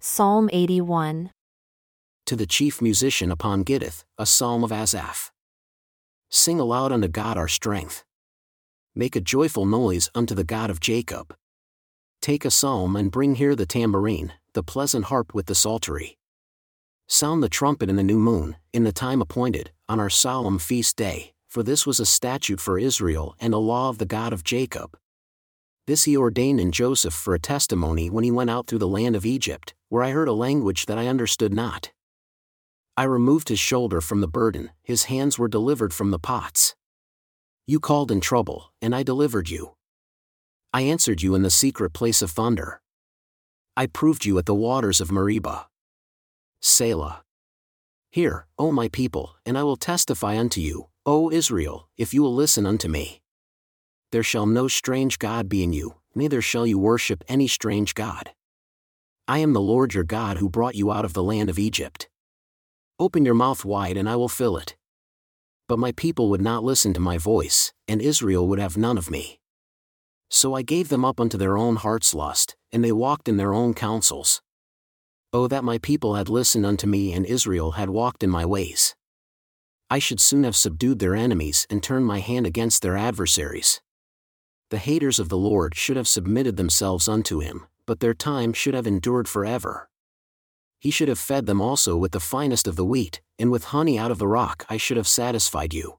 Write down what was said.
Psalm 81. To the chief musician upon Gittith, a psalm of Asaph. Sing aloud unto God our strength. Make a joyful noise unto the God of Jacob. Take a psalm and bring here the tambourine, the pleasant harp with the psaltery. Sound the trumpet in the new moon, in the time appointed, on our solemn feast day, for this was a statute for Israel and a law of the God of Jacob. This he ordained in Joseph for a testimony when he went out through the land of Egypt, where I heard a language that I understood not. I removed his shoulder from the burden, his hands were delivered from the pots. You called in trouble, and I delivered you. I answered you in the secret place of thunder. I proved you at the waters of Meribah. Selah. Hear, O my people, and I will testify unto you, O Israel, if you will listen unto me. There shall no strange God be in you, neither shall you worship any strange God. I am the Lord your God who brought you out of the land of Egypt. Open your mouth wide and I will fill it. But my people would not listen to my voice, and Israel would have none of me. So I gave them up unto their own heart's lust, and they walked in their own counsels. Oh, that my people had listened unto me and Israel had walked in my ways. I should soon have subdued their enemies and turned my hand against their adversaries. The haters of the Lord should have submitted themselves unto him, but their time should have endured forever. He should have fed them also with the finest of the wheat, and with honey out of the rock I should have satisfied you.